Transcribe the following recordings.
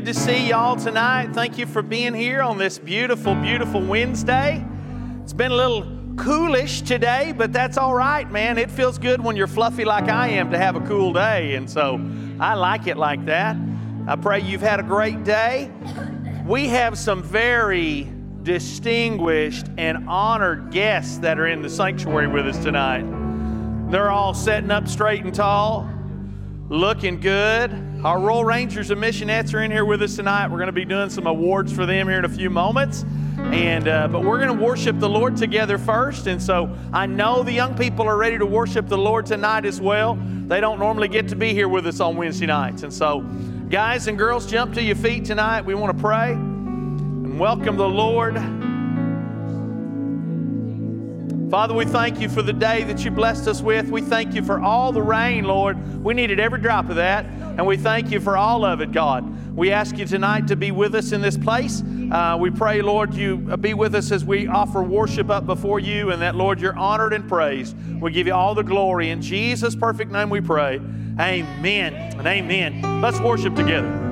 good to see y'all tonight. Thank you for being here on this beautiful, beautiful Wednesday. It's been a little coolish today, but that's all right, man. It feels good when you're fluffy like I am to have a cool day, and so I like it like that. I pray you've had a great day. We have some very distinguished and honored guests that are in the sanctuary with us tonight. They're all sitting up straight and tall, looking good. Our Royal Rangers and Missionettes are in here with us tonight. We're going to be doing some awards for them here in a few moments. And uh, but we're going to worship the Lord together first, and so I know the young people are ready to worship the Lord tonight as well. They don't normally get to be here with us on Wednesday nights, and so guys and girls, jump to your feet tonight. We want to pray and welcome the Lord. Father, we thank you for the day that you blessed us with. We thank you for all the rain, Lord. We needed every drop of that, and we thank you for all of it, God. We ask you tonight to be with us in this place. Uh, we pray, Lord, you be with us as we offer worship up before you, and that, Lord, you're honored and praised. We give you all the glory. In Jesus' perfect name we pray. Amen and amen. Let's worship together.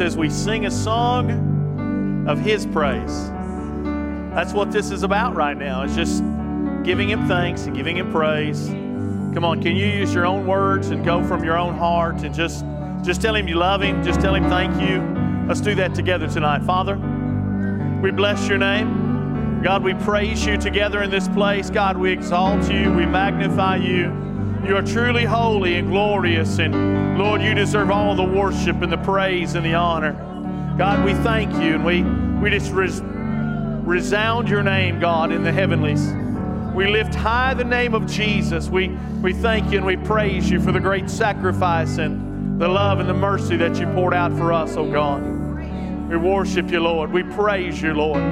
Says, We sing a song of His praise. That's what this is about right now. It's just giving Him thanks and giving Him praise. Come on, can you use your own words and go from your own heart and just, just tell Him you love Him? Just tell Him thank you. Let's do that together tonight. Father, we bless your name. God, we praise you together in this place. God, we exalt you. We magnify you. You are truly holy and glorious. And Lord, you deserve all the worship and the praise and the honor. God, we thank you and we, we just res- resound your name, God, in the heavenlies. We lift high the name of Jesus. We, we thank you and we praise you for the great sacrifice and the love and the mercy that you poured out for us, oh God. We worship you, Lord. We praise you, Lord.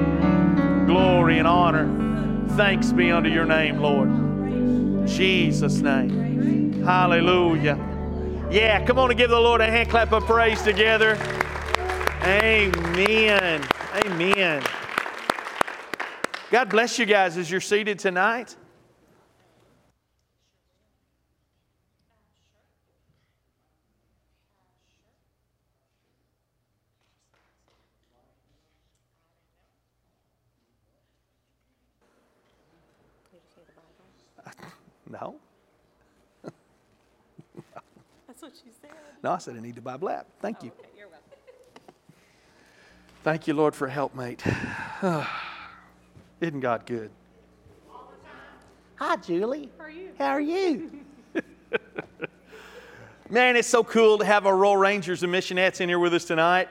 Glory and honor. Thanks be unto your name, Lord. Jesus' name. Hallelujah. Yeah, come on and give the Lord a hand clap of praise together. Amen. Amen. God bless you guys as you're seated tonight. No, I said I need to buy app. Thank you. You're welcome. Thank you, Lord, for helpmate. Isn't God good? Hi, Julie. How are you? How are you? Man, it's so cool to have our Royal Rangers and Missionettes in here with us tonight.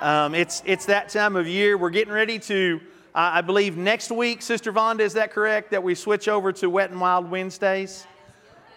Um, it's, it's that time of year. We're getting ready to, uh, I believe, next week, Sister Vonda, is that correct? That we switch over to Wet and Wild Wednesdays?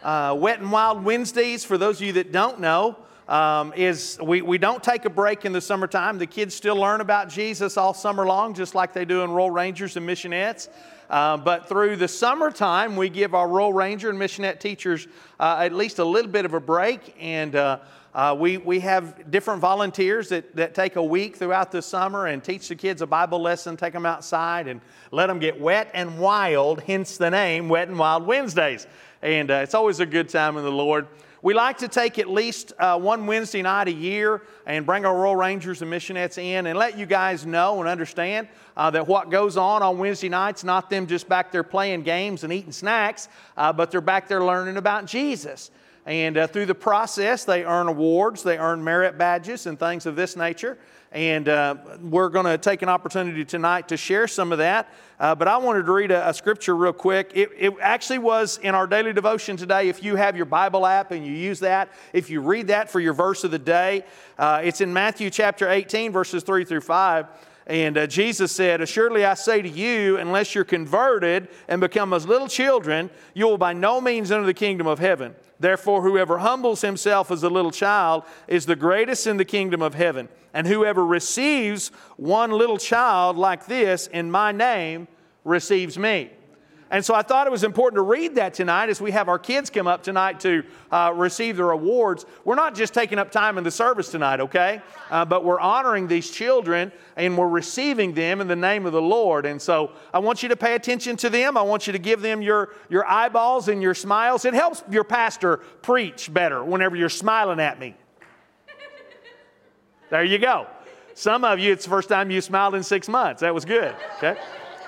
Uh, Wet and Wild Wednesdays, for those of you that don't know, um, is we, we don't take a break in the summertime. The kids still learn about Jesus all summer long, just like they do in Royal Rangers and Missionettes. Uh, but through the summertime, we give our Royal Ranger and Missionette teachers uh, at least a little bit of a break. And uh, uh, we, we have different volunteers that, that take a week throughout the summer and teach the kids a Bible lesson, take them outside, and let them get wet and wild, hence the name Wet and Wild Wednesdays. And uh, it's always a good time in the Lord. We like to take at least uh, one Wednesday night a year and bring our Royal Rangers and Missionettes in and let you guys know and understand uh, that what goes on on Wednesday nights, not them just back there playing games and eating snacks, uh, but they're back there learning about Jesus. And uh, through the process, they earn awards, they earn merit badges, and things of this nature. And uh, we're going to take an opportunity tonight to share some of that. Uh, but I wanted to read a, a scripture real quick. It, it, actually was in our daily devotion today. If you have your Bible app and you use that, if you read that for your verse of the day, uh, it's in Matthew chapter 18, verses 3 through 5. And uh, Jesus said, Assuredly I say to you, unless you're converted and become as little children, you will by no means enter the kingdom of heaven. Therefore, whoever humbles himself as a little child is the greatest in the kingdom of heaven. And whoever receives one little child like this in my name receives me. And so I thought it was important to read that tonight as we have our kids come up tonight to uh, receive their awards. We're not just taking up time in the service tonight, okay? Uh, but we're honoring these children and we're receiving them in the name of the Lord. And so I want you to pay attention to them. I want you to give them your, your eyeballs and your smiles. It helps your pastor preach better whenever you're smiling at me. There you go. Some of you, it's the first time you smiled in six months. That was good, okay?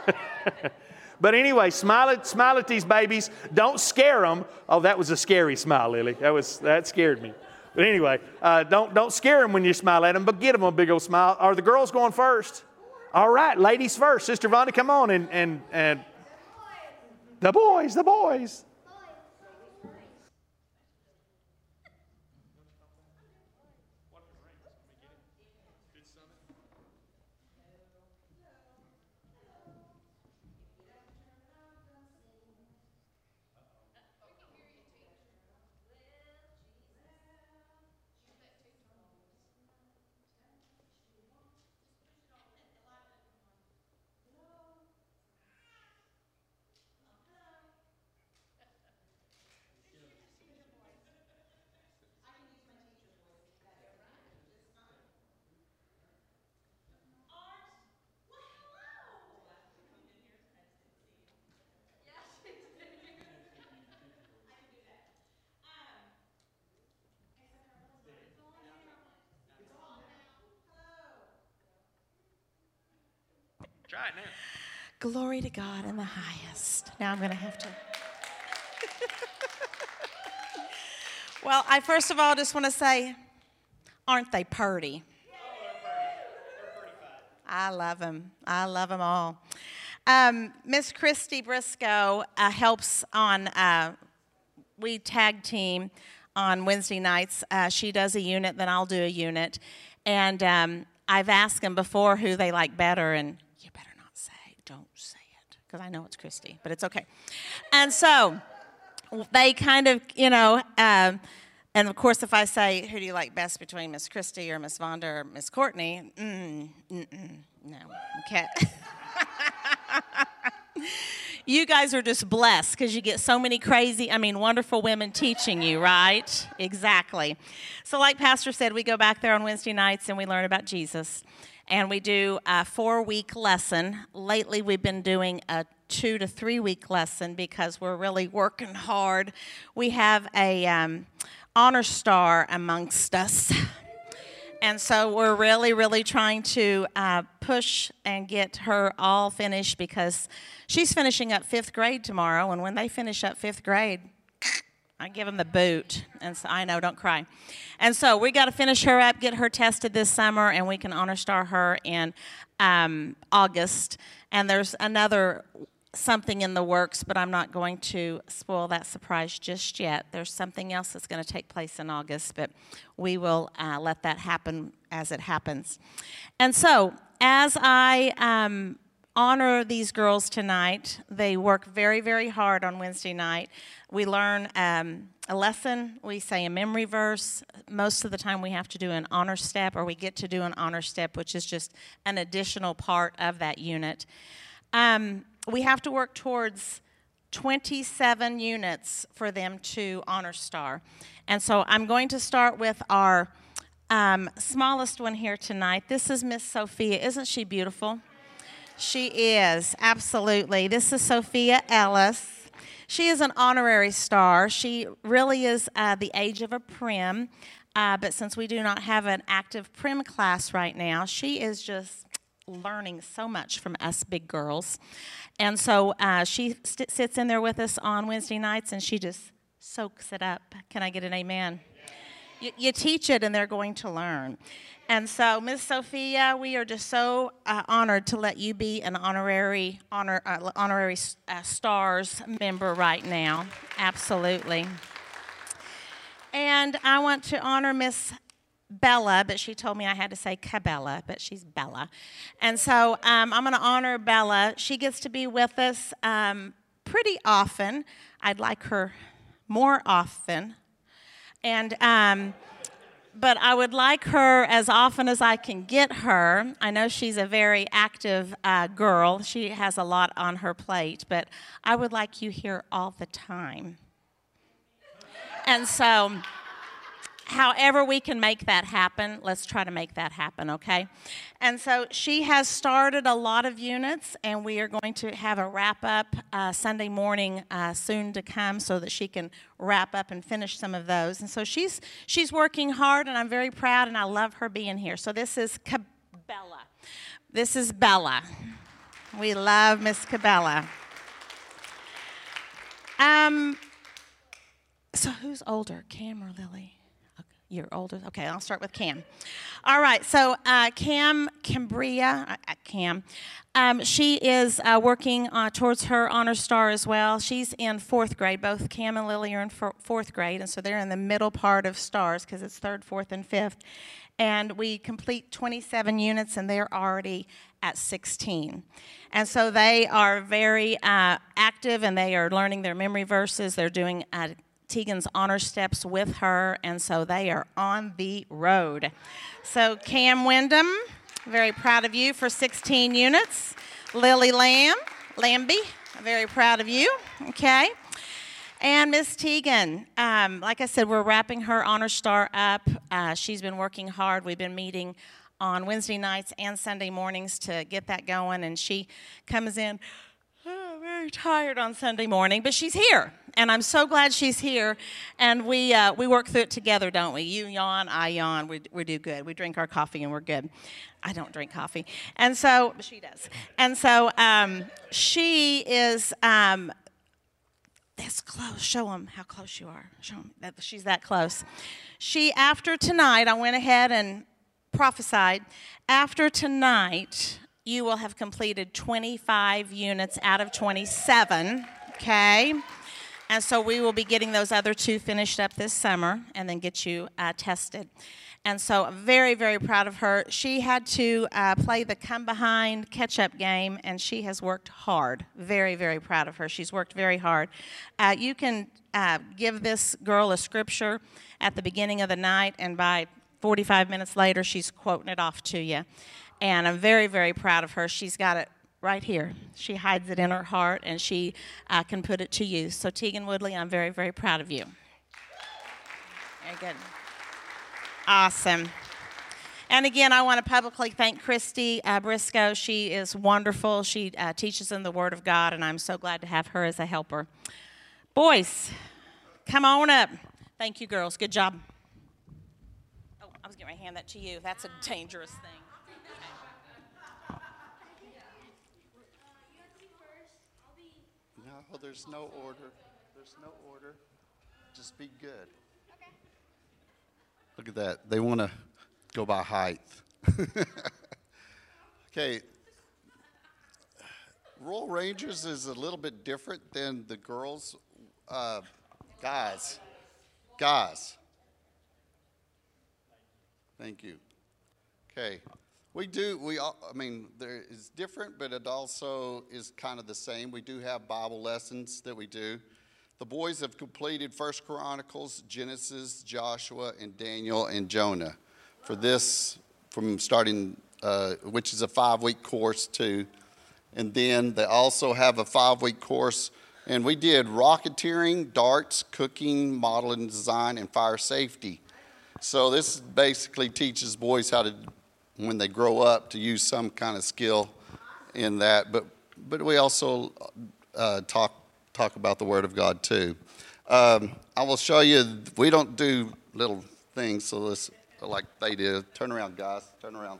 But anyway, smile at, smile at these babies. Don't scare them. Oh, that was a scary smile, Lily. That, was, that scared me. But anyway, uh, don't, don't scare them when you smile at them, but get them a big old smile. Are the girls going first? All right, ladies first. Sister Vonda, come on. And, and, and the boys, the boys. Try it now. Glory to God in the highest. Now I'm going to have to. well, I first of all just want to say, aren't they purty? I love them. I love them all. Um, Miss Christy Briscoe uh, helps on, uh, we tag team on Wednesday nights. Uh, she does a unit, then I'll do a unit. And um, I've asked them before who they like better, and you better not say, don't say it, because I know it's Christy, but it's okay. And so they kind of, you know, um, and of course, if I say, who do you like best between Miss Christy or Miss Vonda or Miss Courtney? Mm, mm-mm, no, okay. you guys are just blessed because you get so many crazy, I mean, wonderful women teaching you, right? Exactly. So, like Pastor said, we go back there on Wednesday nights and we learn about Jesus. And we do a four week lesson. Lately, we've been doing a two to three week lesson because we're really working hard. We have a, um, honor star amongst us. And so we're really, really trying to uh, push and get her all finished because she's finishing up fifth grade tomorrow. And when they finish up fifth grade, I give them the boot. And so I know, don't cry. And so we got to finish her up, get her tested this summer, and we can honor star her in um, August. And there's another something in the works, but I'm not going to spoil that surprise just yet. There's something else that's going to take place in August, but we will uh, let that happen as it happens. And so, as I um, honor these girls tonight, they work very, very hard on Wednesday night. We learn um, a lesson, we say a memory verse. Most of the time, we have to do an honor step, or we get to do an honor step, which is just an additional part of that unit. Um, we have to work towards 27 units for them to honor star. And so I'm going to start with our um, smallest one here tonight. This is Miss Sophia. Isn't she beautiful? She is, absolutely. This is Sophia Ellis. She is an honorary star. She really is uh, the age of a prim, uh, but since we do not have an active prim class right now, she is just learning so much from us big girls. And so uh, she st- sits in there with us on Wednesday nights and she just soaks it up. Can I get an amen? You, you teach it and they're going to learn. And so, Miss Sophia, we are just so uh, honored to let you be an honorary honor, uh, honorary uh, stars member right now. Absolutely. And I want to honor Miss Bella, but she told me I had to say Cabela, but she's Bella. And so um, I'm going to honor Bella. She gets to be with us um, pretty often. I'd like her more often. And, um, but I would like her as often as I can get her. I know she's a very active uh, girl. She has a lot on her plate, but I would like you here all the time. And so however we can make that happen, let's try to make that happen, okay? And so she has started a lot of units, and we are going to have a wrap up uh, Sunday morning uh, soon to come so that she can wrap up and finish some of those. And so she's she's working hard, and I'm very proud, and I love her being here. So this is Cabela. This is Bella. We love Miss Cabela. Um. So who's older, Cam or Lily? You're older. Okay, I'll start with Cam. All right, so uh, Cam Cambria, uh, uh, Cam, um, she is uh, working uh, towards her honor star as well. She's in fourth grade. Both Cam and Lily are in fourth grade, and so they're in the middle part of stars because it's third, fourth, and fifth. And we complete 27 units, and they're already at 16. And so they are very uh, active and they are learning their memory verses. They're doing Tegan's honor steps with her, and so they are on the road. So, Cam Wyndham, very proud of you for 16 units. Lily Lamb, Lambie, very proud of you. Okay. And Miss Tegan, um, like I said, we're wrapping her honor star up. Uh, she's been working hard. We've been meeting on Wednesday nights and Sunday mornings to get that going, and she comes in oh, very tired on Sunday morning, but she's here and I'm so glad she's here. And we, uh, we work through it together, don't we? You yawn, I yawn. We, we do good. We drink our coffee and we're good. I don't drink coffee. And so she does. And so um, she is um, this close. Show them how close you are. Show them that she's that close. She, after tonight, I went ahead and prophesied. After tonight, you will have completed 25 units out of 27. Okay? And so we will be getting those other two finished up this summer and then get you uh, tested. And so very, very proud of her. She had to uh, play the come behind catch up game, and she has worked hard. Very, very proud of her. She's worked very hard. Uh, you can uh, give this girl a scripture at the beginning of the night, and by 45 minutes later, she's quoting it off to you. And I'm very, very proud of her. She's got it right here. She hides it in her heart, and she uh, can put it to use. So, Tegan Woodley, I'm very, very proud of you. Very good. Awesome. And again, I want to publicly thank Christy uh, Briscoe. She is wonderful. She uh, teaches in the Word of God, and I'm so glad to have her as a helper. Boys, come on up. Thank you, girls. Good job. Oh, I was going to hand that to you. That's a dangerous thing. No, there's no order. There's no order. Just be good. Okay. Look at that. They want to go by height. okay. Royal Rangers is a little bit different than the girls. Uh, guys. Guys. Thank you. Okay. We do, we, all- I mean, there is different, but it also is kind of the same. We do have Bible lessons that we do. The boys have completed First Chronicles, Genesis, Joshua, and Daniel and Jonah for this from starting, uh, which is a five week course too. And then they also have a five week course, and we did rocketeering, darts, cooking, modeling design, and fire safety. So this basically teaches boys how to, when they grow up, to use some kind of skill in that. But but we also uh, talk talk about the Word of God too. Um, I will show you. We don't do little things, so let's like they do. Turn around, guys. Turn around.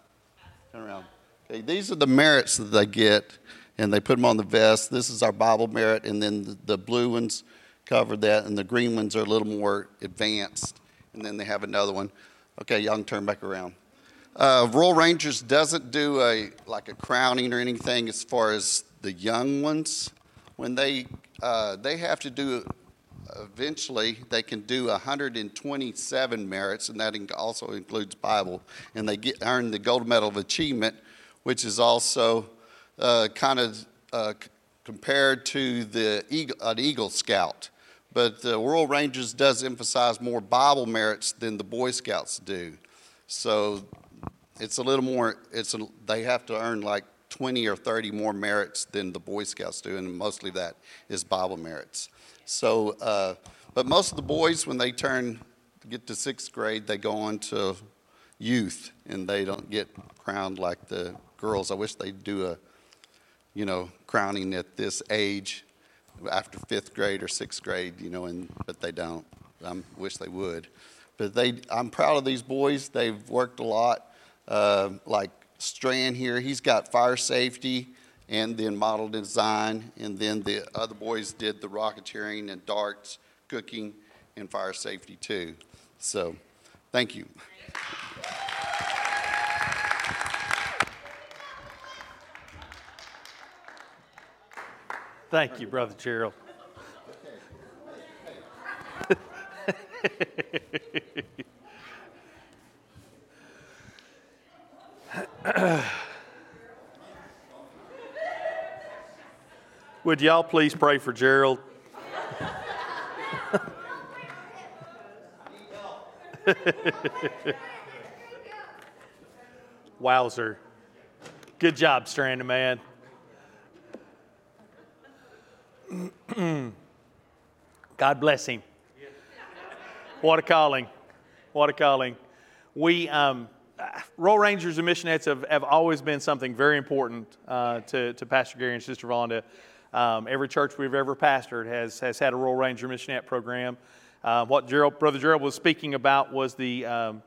Turn around. Okay, these are the merits that they get, and they put them on the vest. This is our Bible merit, and then the, the blue ones cover that, and the green ones are a little more advanced. And then they have another one. Okay, y'all can turn back around. Uh, Royal Rangers doesn't do a like a crowning or anything as far as the young ones. When they uh, they have to do eventually they can do 127 merits, and that also includes Bible, and they get earn the Gold Medal of Achievement, which is also uh, kind of uh, compared to the Eagle, an Eagle Scout. But the Royal Rangers does emphasize more Bible merits than the Boy Scouts do. So it's a little more, it's a, they have to earn like 20 or 30 more merits than the Boy Scouts do, and mostly that is Bible merits. So, uh, but most of the boys, when they turn, get to sixth grade, they go on to youth, and they don't get crowned like the girls. I wish they'd do a, you know, crowning at this age after fifth grade or sixth grade, you know, and but they don't. I wish they would. But they, I'm proud of these boys. They've worked a lot. Uh, like Strand here, he's got fire safety and then model design, and then the other boys did the rocketeering and darts, cooking, and fire safety too. So, thank you. Thank you, Brother Gerald. Would y'all please pray for Gerald? Wowzer. Good job, Stranded Man. God bless him. What a calling. What a calling. We, um, Royal Rangers and Missionettes have, have always been something very important uh, to, to Pastor Gary and Sister Vonda. Um, every church we've ever pastored has, has had a Royal Ranger Missionette program. Uh, what Gerald, Brother Gerald was speaking about was the um,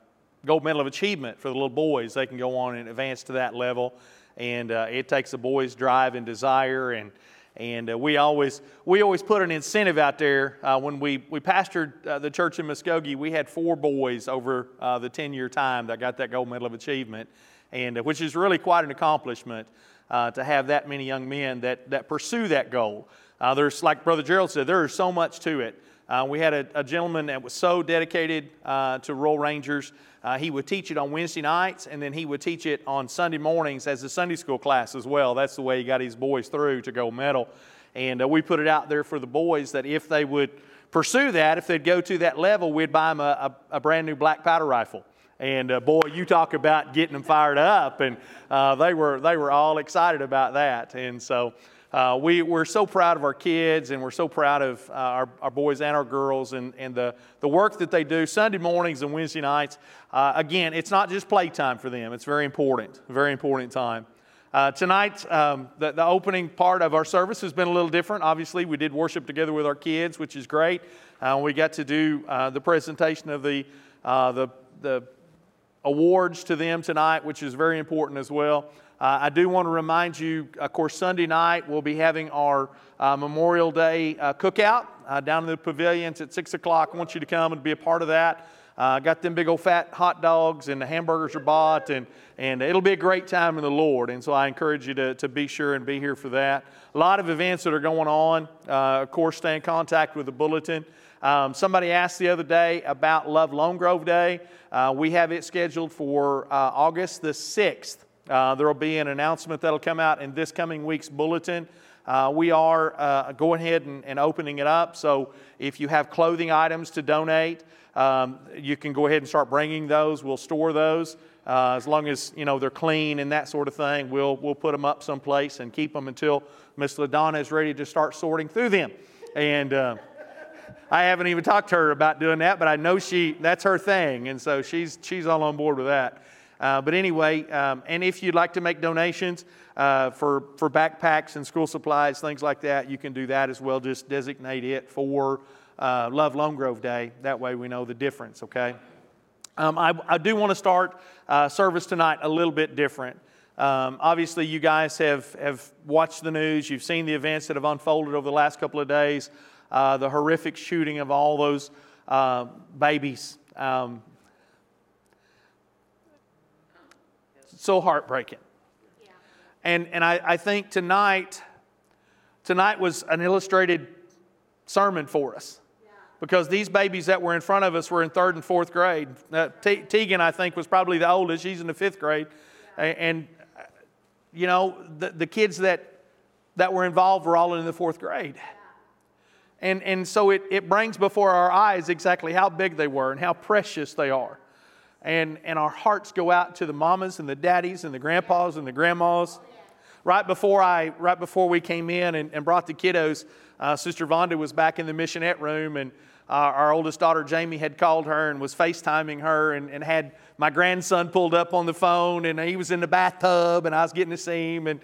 Gold Medal of Achievement for the little boys. They can go on and advance to that level. And uh, it takes a boy's drive and desire and and uh, we always we always put an incentive out there. Uh, when we we pastored uh, the church in Muskogee, we had four boys over uh, the 10 year time that got that gold medal of achievement, and uh, which is really quite an accomplishment uh, to have that many young men that that pursue that goal. there's like Brother Gerald said, there is so much to it. Uh, we had a, a, gentleman that was so dedicated uh, to Royal Rangers. Uh, he would teach it on Wednesday nights, and then he would teach it on Sunday mornings as a Sunday school class as well. That's the way he got his boys through to go medal. And uh, we put it out there for the boys that if they would pursue that, if they'd go to that level, we'd buy them a, a, a brand new black powder rifle. And uh, boy, you talk about getting them fired up, and uh, they were they were all excited about that. And so uh, we, we're so proud of our kids and we're so proud of uh, our, our boys and our girls and, and the, the work that they do Sunday mornings and Wednesday nights. Uh, again, it's not just playtime for them, it's very important, very important time. Uh, tonight, um, the, the opening part of our service has been a little different. Obviously, we did worship together with our kids, which is great. Uh, we got to do uh, the presentation of the, the, the awards to them tonight, which is very important as well. Uh, I do want to remind you, of course, Sunday night we'll be having our uh, Memorial Day uh, cookout uh, down in the pavilions at 6 o'clock. I want you to come and be a part of that. I uh, got them big old fat hot dogs and the hamburgers are bought, and, and it'll be a great time in the Lord. And so I encourage you to, to be sure and be here for that. A lot of events that are going on. Uh, of course, stay in contact with the bulletin. Um, somebody asked the other day about Love Lone Grove Day. we have it scheduled for August the 6th. Uh, there will be an announcement that'll come out in this coming week's bulletin. Uh, we are uh, going ahead and, and, opening it up. So if you have clothing items to donate, um, you can go ahead and start bringing those. We'll store those. Uh, as long as you know they're clean and that sort of thing, we'll, we'll put them up someplace and keep them until Miss LaDonna is ready to start sorting through them. And uh, I haven't even talked to her about doing that, but I know she that's her thing, and so she's she's all on board with that. Uh, but anyway, um, and if you'd like to make donations uh, for, for backpacks and school supplies, things like that, you can do that as well. Just designate it for uh, Love Lone Grove Day. That way we know the difference, okay? Um, I, I, do want to start uh, service tonight a little bit different. Um, obviously, you guys have, have watched the news, you've seen the events that have unfolded over the last couple of days, uh, the horrific shooting of all those uh, babies. Um, so heartbreaking. Yeah. And, and I, I think tonight, tonight was an illustrated sermon for us because these babies that were in front of us were in third and fourth grade. Uh, Tegan, I think, was probably the oldest. She's in the fifth grade. Yeah. And, uh, you know, the, the kids that, that were involved were all in the fourth grade. Yeah. And, and so it, it brings before our eyes exactly how big they were and how precious they are and, and our hearts go out to the mamas and the daddies and the grandpas and the grandmas. Right before, I, right before we came in and, and brought the kiddos, uh, Sister Vonda was back in the missionette room, and uh, our oldest daughter Jamie had called her and was FaceTiming her and, and had my grandson pulled up on the phone, and he was in the bathtub, and I was getting to see him, and,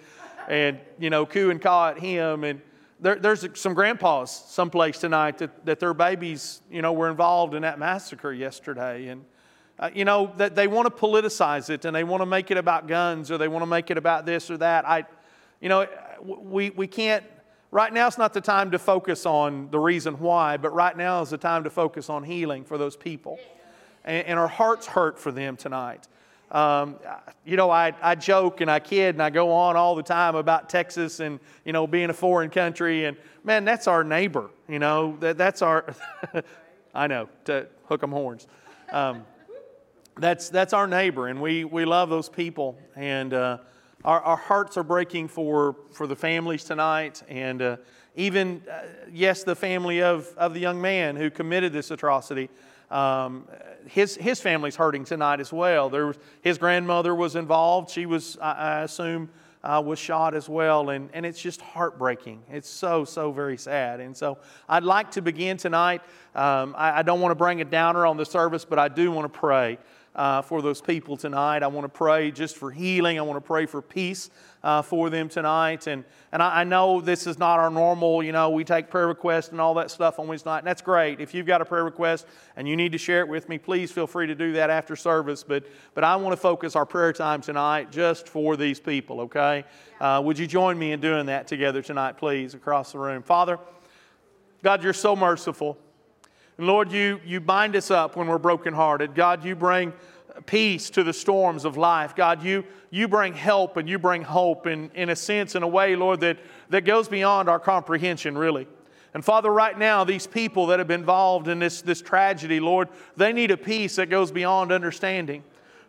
and you know, coo and caw at him. And there, there's some grandpas someplace tonight that, that their babies, you know, were involved in that massacre yesterday. And, uh, you know, that they want to politicize it and they want to make it about guns or they want to make it about this or that. I, you know, we, we can't, right now it's not the time to focus on the reason why, but right now is the time to focus on healing for those people. And, and our hearts hurt for them tonight. Um, you know, I, I joke and I kid and I go on all the time about Texas and, you know, being a foreign country. And man, that's our neighbor, you know, that, that's our, I know, to hook 'em horns. Um, that's, that's our neighbor, and we, we love those people. And uh, our, our hearts are breaking for, for the families tonight, and uh, even, uh, yes, the family of, of the young man who committed this atrocity. Um, his, his family's hurting tonight as well. There was, his grandmother was involved. She was, I, I assume, uh, was shot as well. And, and it's just heartbreaking. It's so, so very sad. And so I'd like to begin tonight. Um, I, I, don't want to bring a downer on the service, but I do want to pray uh, for those people tonight. I want to pray just for healing. I want to pray for peace uh, for them tonight. And, and I, I, know this is not our normal, you know, we take prayer requests and all that stuff on Wednesday night. And that's great. If you've got a prayer request and you need to share it with me, please feel free to do that after service. But, but I want to focus our prayer time tonight just for these people, okay? Uh, would you join me in doing that together tonight, please, across the room? Father, God, you're so merciful. And Lord, you, you bind us up when we're brokenhearted. God, you bring peace to the storms of life. God, you, you bring help and you bring hope in, in a sense, in a way, Lord, that, that goes beyond our comprehension, really. And Father, right now, these people that have been involved in this, this tragedy, Lord, they need a peace that goes beyond understanding.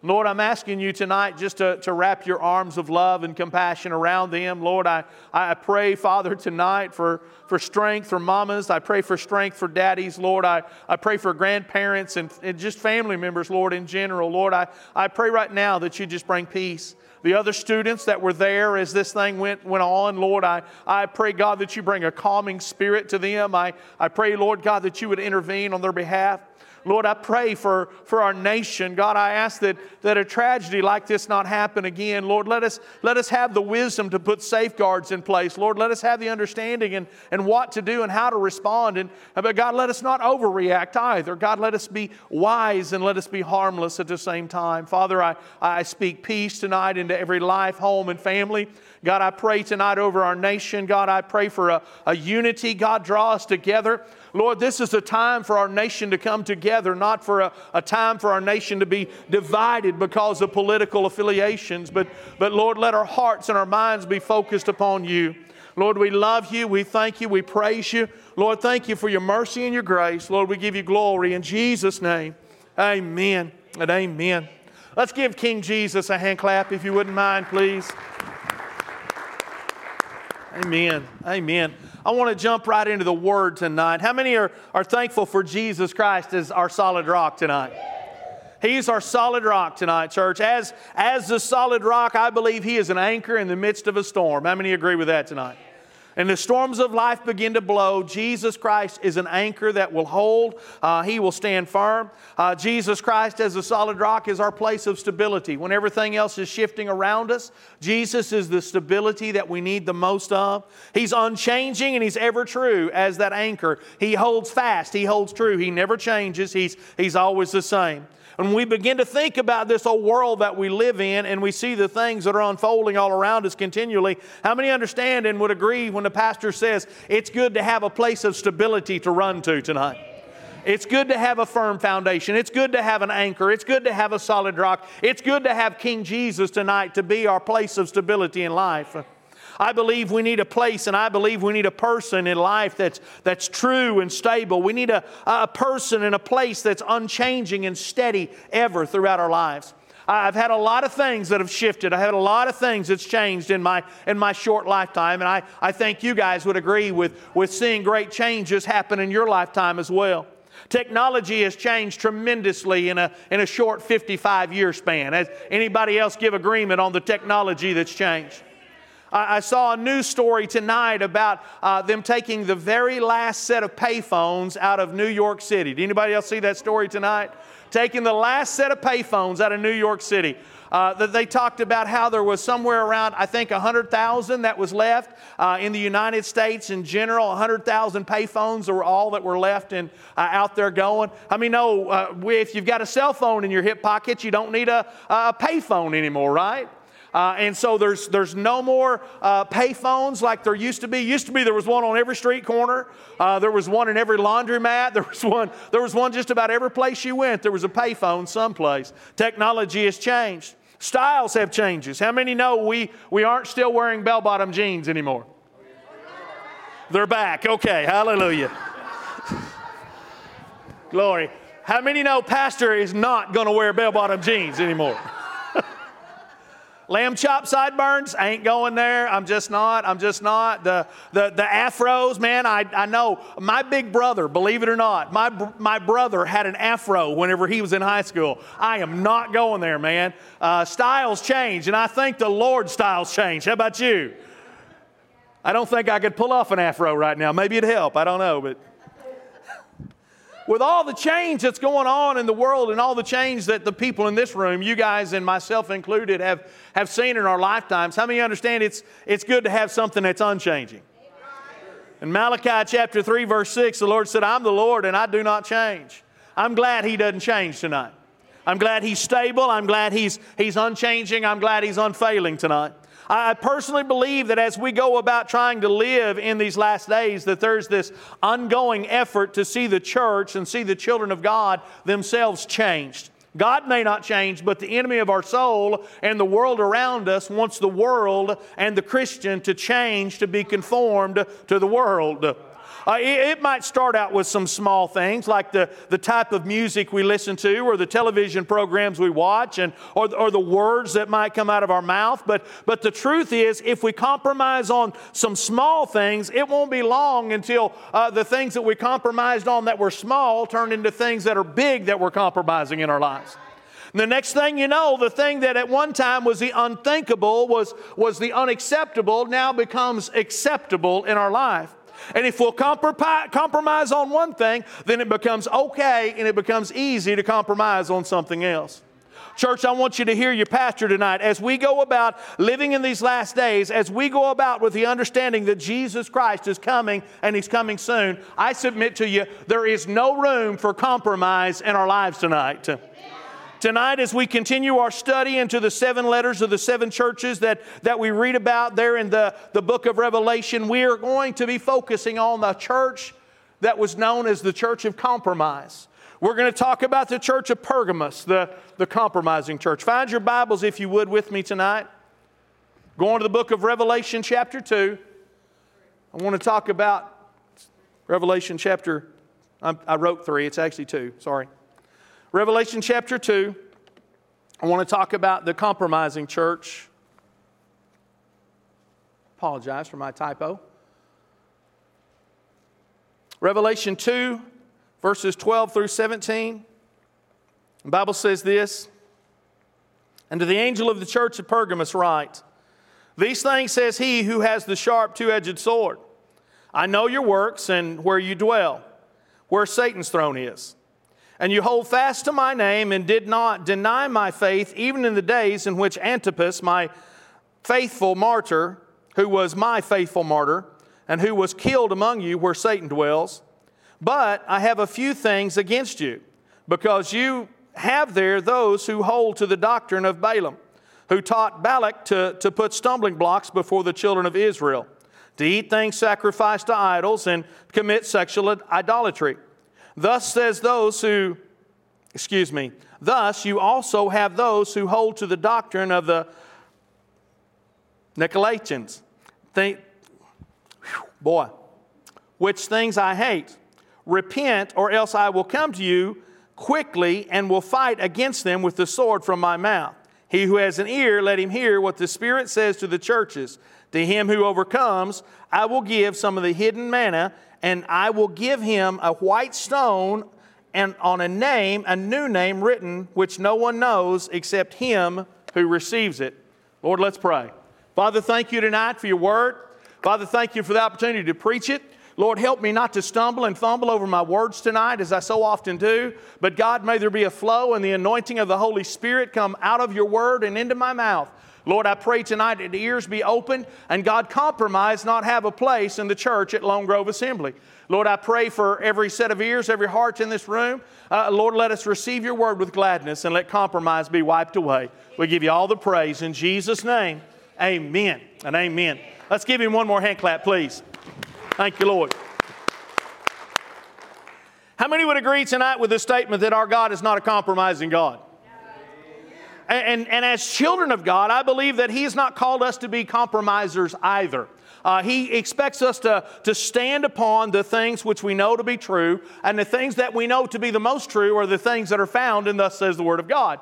Lord, I'm asking you tonight just to, to wrap your arms of love and compassion around them. Lord, I, I pray, Father, tonight for, for strength for mamas. I pray for strength for daddies, Lord. I, I pray for grandparents and, and just family members, Lord, in general. Lord, I, I pray right now that you just bring peace. The other students that were there as this thing went, went on, Lord, I, I pray, God, that you bring a calming spirit to them. I, I pray, Lord God, that you would intervene on their behalf. Lord, I pray for, for our nation. God, I ask that, that a tragedy like this not happen again. Lord, let us, let us have the wisdom to put safeguards in place. Lord, let us have the understanding and, and what to do and how to respond. And, uh, but God, let us not overreact either. God, let us be wise and let us be harmless at the same time. Father, I, I speak peace tonight into every life, home, and family. God, I pray tonight over our nation. God, I pray for a, a unity. God, draw us together. Lord, this is a time for our nation to come together, not for a, a time for our nation to be divided because of political affiliations. But, but Lord, let our hearts and our minds be focused upon you. Lord, we love you. We thank you. We praise you. Lord, thank you for your mercy and your grace. Lord, we give you glory in Jesus' name. Amen and amen. Let's give King Jesus a hand clap if you wouldn't mind, please. Amen. Amen. I want to jump right into the Word tonight. How many are, are thankful for Jesus Christ as our solid rock tonight? He's our solid rock tonight, church. As, as the solid rock, I believe He is an anchor in the midst of a storm. How many agree with that tonight? And the storms of life begin to blow, Jesus Christ is an anchor that will hold. Uh, he will stand firm. Uh, Jesus Christ, as a solid rock, is our place of stability. When everything else is shifting around us, Jesus is the stability that we need the most of. He's unchanging and He's ever true as that anchor. He holds fast, He holds true, He never changes, He's, he's always the same. When we begin to think about this old world that we live in and we see the things that are unfolding all around us continually, how many understand and would agree when the pastor says it's good to have a place of stability to run to tonight? It's good to have a firm foundation. It's good to have an anchor. It's good to have a solid rock. It's good to have King Jesus tonight to be our place of stability in life. I believe we need a place and I believe we need a person in life that's, that's true and stable. We need a, a person in a place that's unchanging and steady ever throughout our lives. I've had a lot of things that have shifted. I had a lot of things that's changed in my, in my short lifetime. And I, I think you guys would agree with, with seeing great changes happen in your lifetime as well. Technology has changed tremendously in a, in a short 55 year span. Has anybody else give agreement on the technology that's changed? I saw a news story tonight about uh, them taking the very last set of payphones out of New York City. Did anybody else see that story tonight? Taking the last set of payphones out of New York City. Uh, that they talked about how there was somewhere around, I think, 100,000 that was left uh, in the United States in general. 100,000 payphones were all that were left and uh, out there going. I mean, no, uh, if you've got a cell phone in your hip pocket, you don't need a, a payphone anymore, right? Uh, and so there's, there's no more uh, pay phones like there used to be. Used to be there was one on every street corner. Uh, there was one in every laundromat. There was one, there was one just about every place you went. There was a pay phone someplace. Technology has changed. Styles have changes. How many know we, we aren't still wearing bell bottom jeans anymore? They're back. Okay, hallelujah. Glory. How many know Pastor is not going to wear bell bottom jeans anymore? Lamb chop sideburns, I ain't going there. I'm just not. I'm just not. The, the, the afros, man, I, I know. My big brother, believe it or not, my, my brother had an afro whenever he was in high school. I am not going there, man. Uh, styles change, and I think the Lord styles change. How about you? I don't think I could pull off an afro right now. Maybe it'd help. I don't know, but with all the change that's going on in the world and all the change that the people in this room, you guys and myself included, have, have seen in our lifetimes, how many understand it's, it's good to have something that's unchanging? In Malachi chapter 3, verse 6, the Lord said, I'm the Lord and I do not change. I'm glad He doesn't change tonight. I'm glad He's stable. I'm glad He's, he's unchanging. I'm glad He's unfailing tonight. I personally believe that as we go about trying to live in these last days, that there's this ongoing effort to see the church and see the children of God themselves changed. God may not change, but the enemy of our soul and the world around us wants the world and the Christian to change to be conformed to the world. Uh, it, might start out with some small things like the, the type of music we listen to or the television programs we watch and, or, or the words that might come out of our mouth. But, but the truth is, if we compromise on some small things, it won't be long until uh, the things that we compromised on that were small turn into things that are big that we're compromising in our lives. The next thing you know, the thing that at one time was the unthinkable, was, was the unacceptable, now becomes acceptable in our life. And if we'll compromise on one thing, then it becomes okay and it becomes easy to compromise on something else. Church, I want you to hear your pastor tonight. As we go about living in these last days, as we go about with the understanding that Jesus Christ is coming and He's coming soon, I submit to you there is no room for compromise in our lives tonight. Tonight, as we continue our study into the seven letters of the seven churches that, that we read about there in the, the book of Revelation, we are going to be focusing on the church that was known as the church of compromise. We're going to talk about the church of Pergamos, the, the compromising church. Find your Bibles, if you would, with me tonight. Going to the book of Revelation, chapter 2. I want to talk about Revelation chapter, I, I wrote 3, it's actually 2, sorry. Revelation chapter 2, I want to talk about the compromising church. Apologize for my typo. Revelation 2, verses 12 through 17. The Bible says this And to the angel of the church of Pergamos, write, These things says he who has the sharp two edged sword. I know your works and where you dwell, where Satan's throne is and you hold fast to my name and did not deny my faith, even in the days in which Antipas, my faithful martyr, who was my faithful martyr, and who was killed among you where Satan dwells. But I have a few things against you, because you have there those who hold to the doctrine of Balaam, who taught Balak to, to put stumbling blocks before the children of Israel, to eat things sacrificed to idols and commit sexual idolatry. Thus says those who, excuse me, thus you also have those who hold to the doctrine of the Nicolaitans. Think, boy, which things I hate. Repent, or else I will come to you quickly and will fight against them with the sword from my mouth. He who has an ear, let him hear what the Spirit says to the churches. To him who overcomes, I will give some of the hidden manna and I will give him a white stone and on a name, a new name written, which no one knows except him who receives it. Lord, let's pray. Father, thank you tonight for your word. Father, thank you for the opportunity to preach it. Lord, help me not to stumble and fumble over my words tonight as I so often do. But God, may there be a flow and the anointing of the Holy Spirit come out of your word and into my mouth. Lord, I pray tonight that ears be opened and God compromise not have a place in the church at Lone Grove Assembly. Lord, I pray for every set of ears, every heart in this room. Uh, Lord, let us receive your word with gladness and let compromise be wiped away. We give you all the praise in Jesus' name. Amen and amen. Let's give him one more hand clap, please. Thank you, Lord. How many would agree tonight with the statement that our God is not a compromising God? And, and as children of God, I believe that He has not called us to be compromisers either. Uh, he expects us to, to stand upon the things which we know to be true, and the things that we know to be the most true are the things that are found in Thus Says the Word of God.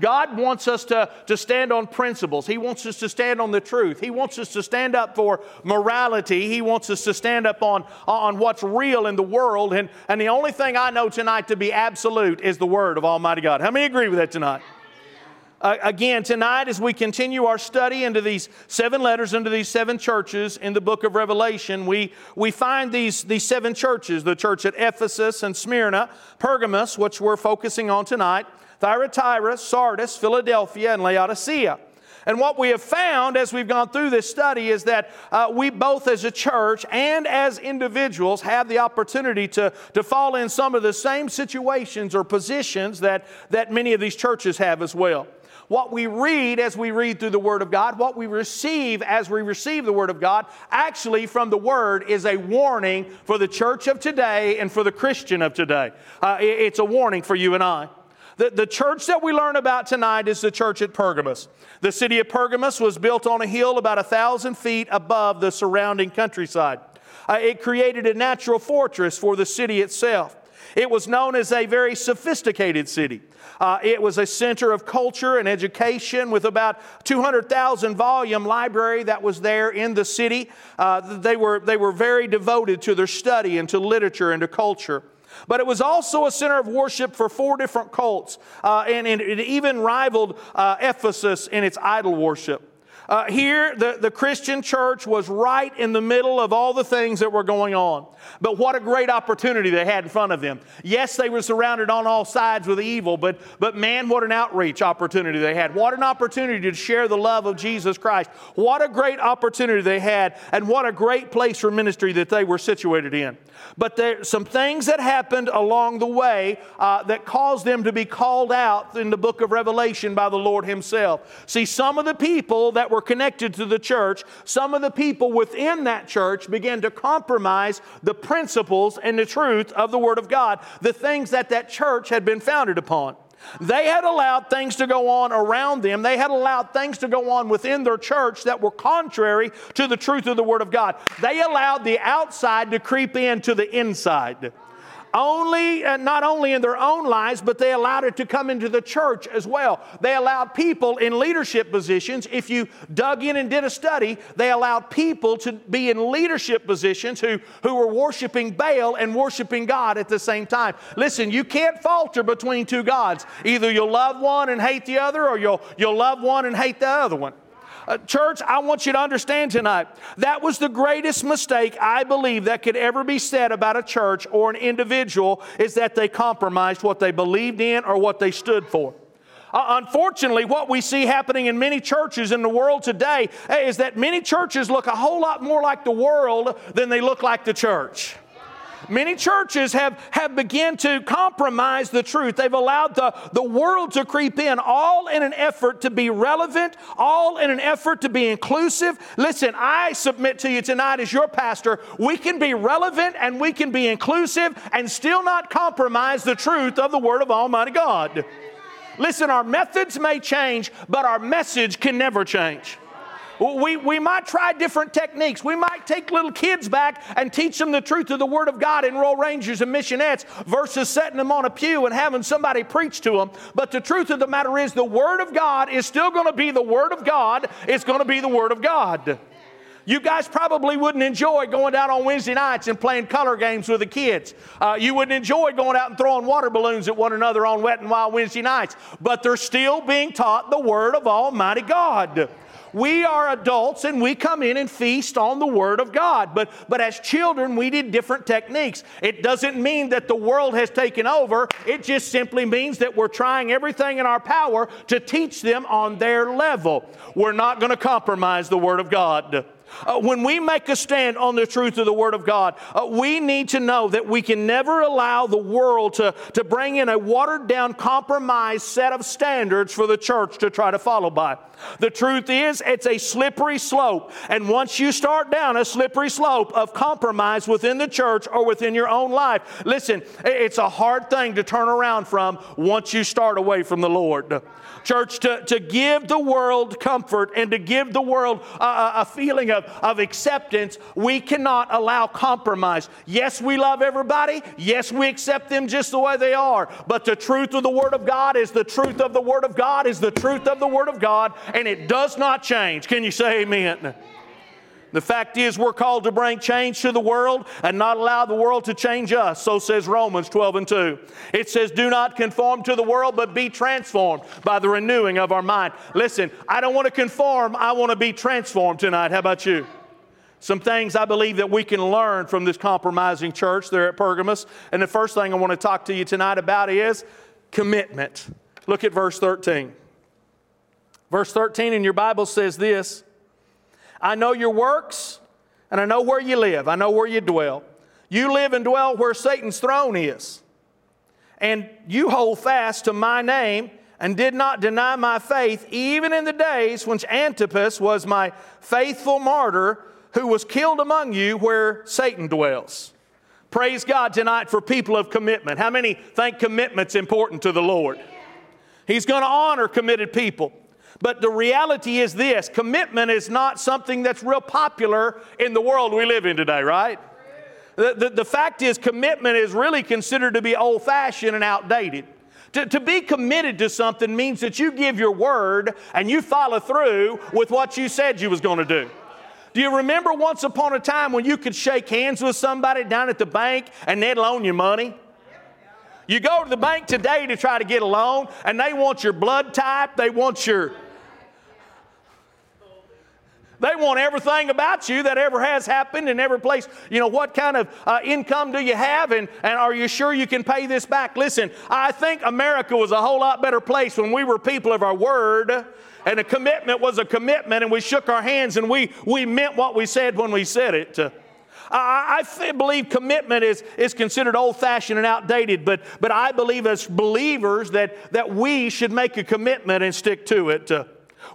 God wants us to, to stand on principles. He wants us to stand on the truth. He wants us to stand up for morality. He wants us to stand up on, on what's real in the world. And, and the only thing I know tonight to be absolute is the Word of Almighty God. How many agree with that tonight? Uh, again, tonight, as we continue our study into these seven letters, into these seven churches in the book of Revelation, we, we find these, these seven churches the church at Ephesus and Smyrna, Pergamos, which we're focusing on tonight, Thyatira, Sardis, Philadelphia, and Laodicea. And what we have found as we've gone through this study is that uh, we both as a church and as individuals have the opportunity to, to fall in some of the same situations or positions that, that many of these churches have as well what we read as we read through the Word of God, what we receive as we receive the Word of God, actually from the Word is a warning for the church of today and for the Christian of today. Uh, it's a warning for you and I. The, the church that we learn about tonight is the church at Pergamos. The city of Pergamos was built on a hill about a thousand feet above the surrounding countryside. Uh, it created a natural fortress for the city itself. It was known as a very sophisticated city. Uh, it was a center of culture and education with about 200,000 volume library that was there in the city. Uh, they, were, they were very devoted to their study and to literature and to culture. But it was also a center of worship for four different cults, uh, and, and, it even rivaled uh, Ephesus in its idol worship. Uh, here, the, the Christian church was right in the middle of all the things that were going on. But what a great opportunity they had in front of them. Yes, they were surrounded on all sides with evil, but, but man, what an outreach opportunity they had. What an opportunity to share the love of Jesus Christ. What a great opportunity they had, and what a great place for ministry that they were situated in. But there some things that happened along the way uh, that caused them to be called out in the book of Revelation by the Lord Himself. See, some of the people that were connected to the church, some of the people within that church began to compromise the principles and the truth of the Word of God, the things that that church had been founded upon. They had allowed things to go on around them. They had allowed things to go on within their church that were contrary to the truth of the Word of God. They allowed the outside to creep into the inside only uh, not only in their own lives but they allowed it to come into the church as well. They allowed people in leadership positions if you dug in and did a study they allowed people to be in leadership positions who, who were worshiping baal and worshiping god at the same time. Listen you can't falter between two gods. Either you'll love one and hate the other or you'll, you'll love one and hate the other one uh, church, I want you to understand tonight that was the greatest mistake I believe that could ever be said about a church or an individual is that they compromised what they believed in or what they stood for. Uh, unfortunately, what we see happening in many churches in the world today eh, is that many churches look a whole lot more like the world than they look like the church. Many churches have, have begun to compromise the truth. They've allowed the, the world to creep in, all in an effort to be relevant, all in an effort to be inclusive. Listen, I submit to you tonight as your pastor, we can be relevant and we can be inclusive and still not compromise the truth of the Word of Almighty God. Listen, our methods may change, but our message can never change. We, we might try different techniques. We might take little kids back and teach them the truth of the Word of God in Royal Rangers and Missionettes versus setting them on a pew and having somebody preach to them. But the truth of the matter is, the Word of God is still going to be the Word of God. It's going to be the Word of God. You guys probably wouldn't enjoy going out on Wednesday nights and playing color games with the kids. Uh, you wouldn't enjoy going out and throwing water balloons at one another on wet and wild Wednesday nights. But they're still being taught the Word of Almighty God. We are adults and we come in and feast on the Word of God. But, but as children, we did different techniques. It doesn't mean that the world has taken over, it just simply means that we're trying everything in our power to teach them on their level. We're not going to compromise the Word of God. Uh, when we make a stand on the truth of the Word of God, uh, we need to know that we can never allow the world to, to bring in a watered down, compromised set of standards for the church to try to follow by. The truth is, it's a slippery slope. And once you start down a slippery slope of compromise within the church or within your own life, listen, it's a hard thing to turn around from once you start away from the Lord. Church, to, to give the world comfort and to give the world a, a feeling of, of acceptance, we cannot allow compromise. Yes, we love everybody. Yes, we accept them just the way they are. But the truth of the Word of God is the truth of the Word of God is the truth of the Word of God, and it does not change. Can you say amen? The fact is, we're called to bring change to the world and not allow the world to change us. So says Romans 12 and 2. It says, Do not conform to the world, but be transformed by the renewing of our mind. Listen, I don't want to conform, I want to be transformed tonight. How about you? Some things I believe that we can learn from this compromising church there at Pergamos. And the first thing I want to talk to you tonight about is commitment. Look at verse 13. Verse 13 in your Bible says this I know your works, and I know where you live, I know where you dwell. You live and dwell where Satan's throne is. And you hold fast to my name and did not deny my faith, even in the days when Antipas was my faithful martyr who was killed among you where Satan dwells. Praise God tonight for people of commitment. How many think commitment's important to the Lord? He's going to honor committed people. But the reality is this commitment is not something that's real popular in the world we live in today, right? The, the, the fact is, commitment is really considered to be old fashioned and outdated. To, to be committed to something means that you give your word and you follow through with what you said you was going to do. Do you remember once upon a time when you could shake hands with somebody down at the bank and they'd loan you money? You go to the bank today to try to get a loan and they want your blood type, they want your they want everything about you that ever has happened in every place. You know, what kind of uh, income do you have and, and are you sure you can pay this back? Listen, I think America was a whole lot better place when we were people of our word and a commitment was a commitment and we shook our hands and we, we meant what we said when we said it. I, I believe commitment is, is considered old fashioned and outdated, but, but I believe as believers that, that we should make a commitment and stick to it.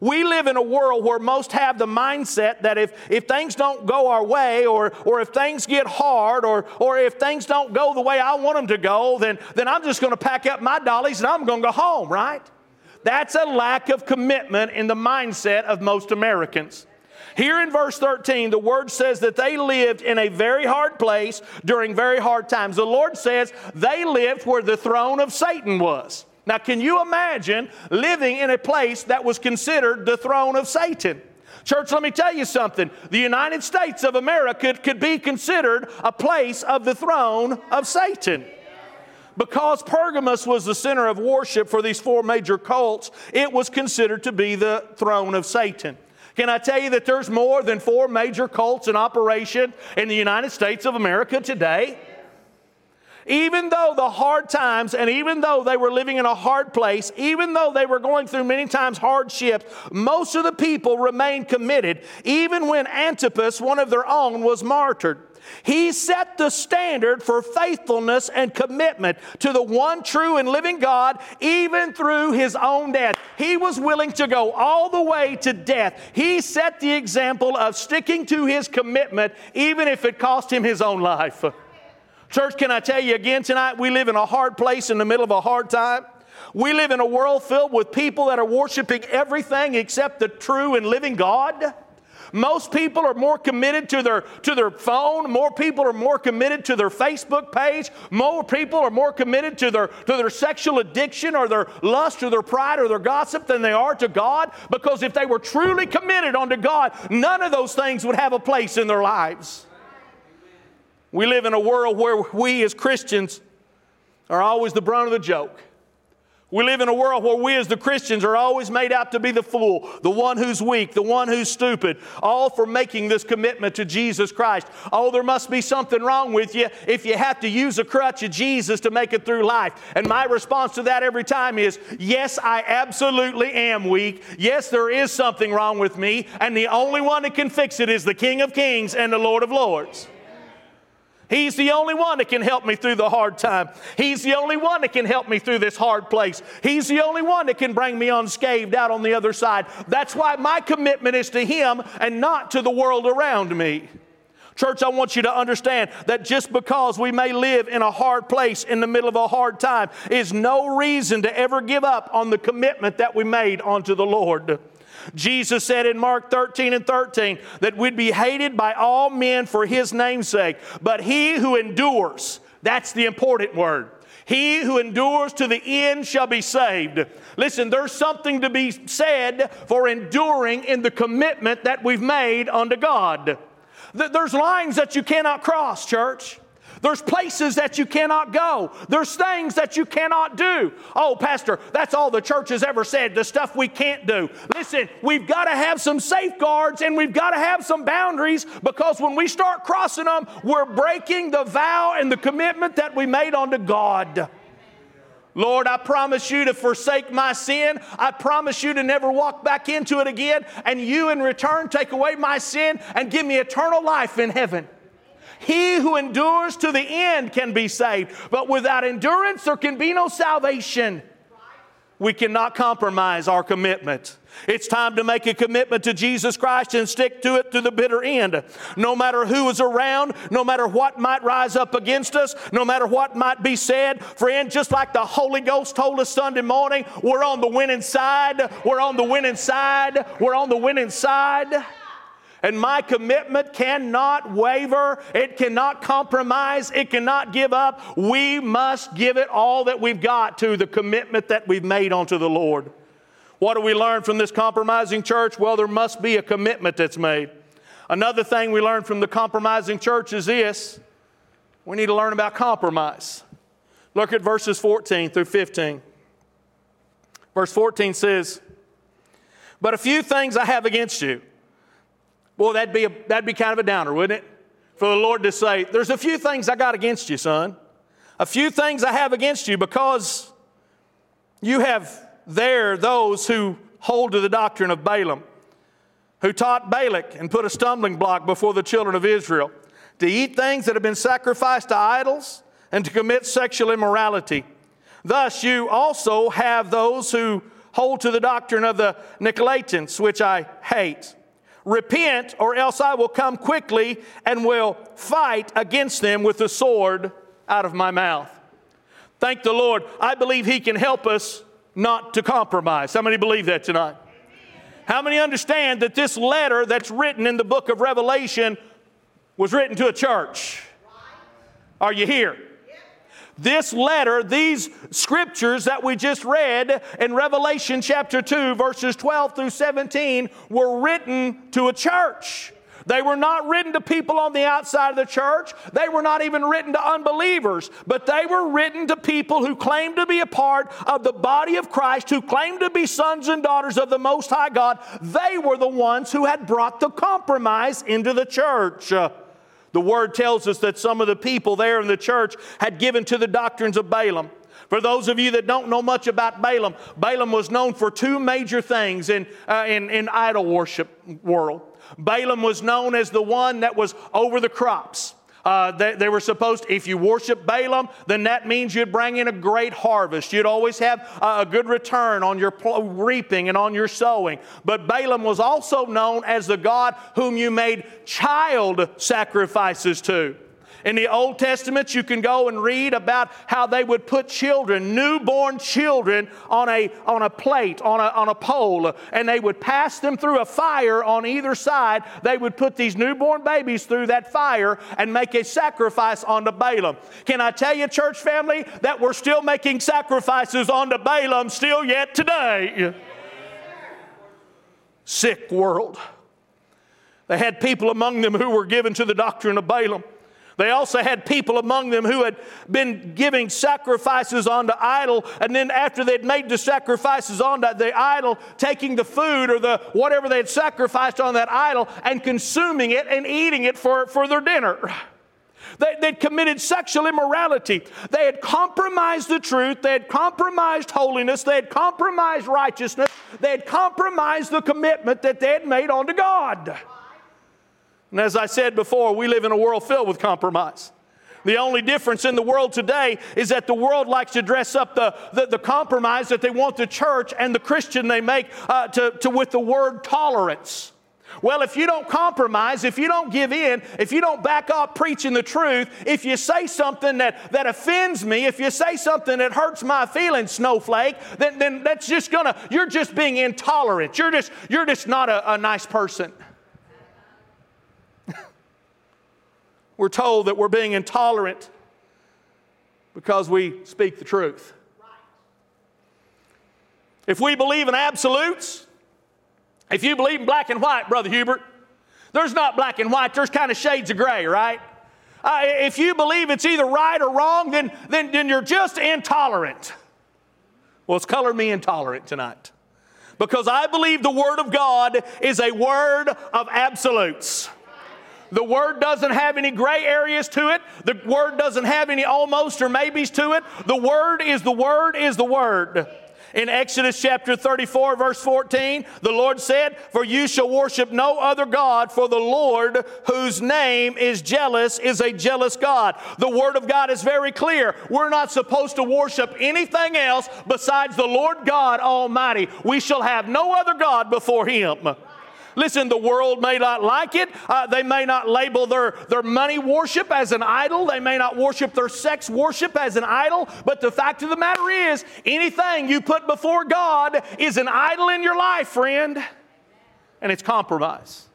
We live in a world where most have the mindset that if, if things don't go our way, or, or if things get hard, or, or if things don't go the way I want them to go, then, then I'm just going to pack up my dollies and I'm going to go home, right? That's a lack of commitment in the mindset of most Americans. Here in verse 13, the word says that they lived in a very hard place during very hard times. The Lord says they lived where the throne of Satan was. Now, can you imagine living in a place that was considered the throne of Satan? Church, let me tell you something. The United States of America could be considered a place of the throne of Satan. Because Pergamos was the center of worship for these four major cults, it was considered to be the throne of Satan. Can I tell you that there's more than four major cults in operation in the United States of America today? Even though the hard times and even though they were living in a hard place, even though they were going through many times hardships, most of the people remained committed, even when Antipas, one of their own, was martyred. He set the standard for faithfulness and commitment to the one true and living God, even through his own death. He was willing to go all the way to death. He set the example of sticking to his commitment, even if it cost him his own life. Church, can I tell you again tonight? We live in a hard place in the middle of a hard time. We live in a world filled with people that are worshiping everything except the true and living God. Most people are more committed to their, to their phone. More people are more committed to their Facebook page. More people are more committed to their, to their sexual addiction or their lust or their pride or their gossip than they are to God. Because if they were truly committed unto God, none of those things would have a place in their lives. We live in a world where we as Christians are always the brunt of the joke. We live in a world where we as the Christians are always made out to be the fool, the one who's weak, the one who's stupid, all for making this commitment to Jesus Christ. Oh, there must be something wrong with you if you have to use a crutch of Jesus to make it through life. And my response to that every time is yes, I absolutely am weak. Yes, there is something wrong with me. And the only one that can fix it is the King of Kings and the Lord of Lords. He's the only one that can help me through the hard time. He's the only one that can help me through this hard place. He's the only one that can bring me unscathed out on the other side. That's why my commitment is to Him and not to the world around me. Church, I want you to understand that just because we may live in a hard place in the middle of a hard time is no reason to ever give up on the commitment that we made unto the Lord. Jesus said in Mark 13 and 13 that we'd be hated by all men for his name's sake, but he who endures, that's the important word. He who endures to the end shall be saved. Listen, there's something to be said for enduring in the commitment that we've made unto God. There's lines that you cannot cross, church. There's places that you cannot go. There's things that you cannot do. Oh, Pastor, that's all the church has ever said, the stuff we can't do. Listen, we've got to have some safeguards and we've got to have some boundaries because when we start crossing them, we're breaking the vow and the commitment that we made unto God. Lord, I promise you to forsake my sin. I promise you to never walk back into it again. And you, in return, take away my sin and give me eternal life in heaven. He who endures to the end can be saved, but without endurance, there can be no salvation. We cannot compromise our commitment. It's time to make a commitment to Jesus Christ and stick to it to the bitter end. No matter who is around, no matter what might rise up against us, no matter what might be said, friend, just like the Holy Ghost told us Sunday morning, we're on the winning side. We're on the winning side. We're on the winning side. And my commitment cannot waver. It cannot compromise. It cannot give up. We must give it all that we've got to the commitment that we've made unto the Lord. What do we learn from this compromising church? Well, there must be a commitment that's made. Another thing we learn from the compromising church is this we need to learn about compromise. Look at verses 14 through 15. Verse 14 says, But a few things I have against you. Boy, that'd be, a, that'd be kind of a downer, wouldn't it? For the Lord to say, There's a few things I got against you, son. A few things I have against you because you have there those who hold to the doctrine of Balaam, who taught Balak and put a stumbling block before the children of Israel to eat things that have been sacrificed to idols and to commit sexual immorality. Thus, you also have those who hold to the doctrine of the Nicolaitans, which I hate. Repent, or else I will come quickly and will fight against them with the sword out of my mouth. Thank the Lord. I believe He can help us not to compromise. How many believe that tonight? How many understand that this letter that's written in the book of Revelation was written to a church? Are you here? This letter, these scriptures that we just read in Revelation chapter 2, verses 12 through 17, were written to a church. They were not written to people on the outside of the church. They were not even written to unbelievers, but they were written to people who claimed to be a part of the body of Christ, who claimed to be sons and daughters of the Most High God. They were the ones who had brought the compromise into the church. The word tells us that some of the people there in the church had given to the doctrines of Balaam. For those of you that don't know much about Balaam, Balaam was known for two major things in, uh, in, in idol worship world. Balaam was known as the one that was over the crops. Uh, they, they, were supposed, if you worship Balaam, then that means you'd bring in a great harvest. You'd always have a, a good return on your pl- reaping and on your sowing. But Balaam was also known as the God whom you made child sacrifices to. In the Old Testament, you can go and read about how they would put children, newborn children, on a, on a plate, on a, on a pole, and they would pass them through a fire on either side. They would put these newborn babies through that fire and make a sacrifice onto Balaam. Can I tell you, church family, that we're still making sacrifices onto Balaam still yet today? Sick world. They had people among them who were given to the doctrine of Balaam. They also had people among them who had been giving sacrifices onto idol, and then after they'd made the sacrifices onto the idol, taking the food or the whatever they had sacrificed on that idol and consuming it and eating it for, for their dinner. They, they'd committed sexual immorality. They had compromised the truth. They had compromised holiness. They had compromised righteousness. They had compromised the commitment that they had made unto God. And as I said before, we live in a world filled with compromise. The only difference in the world today is that the world likes to dress up the, the, the compromise that they want the church and the Christian they make uh, to, to with the word tolerance. Well, if you don't compromise, if you don't give in, if you don't back up preaching the truth, if you say something that, that offends me, if you say something that hurts my feelings, snowflake, then, then that's just gonna, you're just being intolerant. You're just, you're just not a, a nice person. We're told that we're being intolerant. Because we speak the truth. If we believe in absolutes, if you believe in black and white, Brother Hubert, there's not black and white, there's kind of shades of gray, right? Uh, if you believe it's either right or wrong, then, then, then you're just intolerant. Well, it's colored me intolerant tonight. Because I believe the Word of God is a word of absolutes. The Word doesn't have any gray areas to it. The Word doesn't have any almost or maybes to it. The Word is the Word is the Word. In Exodus chapter 34, verse 14, the Lord said, For you shall worship no other God, for the Lord, whose name is jealous, is a jealous God. The Word of God is very clear. We're not supposed to worship anything else besides the Lord God Almighty. We shall have no other God before Him. Listen, the world may not like it. Uh, they may not label their, their money worship as an idol. They may not worship their sex worship as an idol. But the fact of the matter is, anything you put before God is an idol in your life, friend. And it's compromise.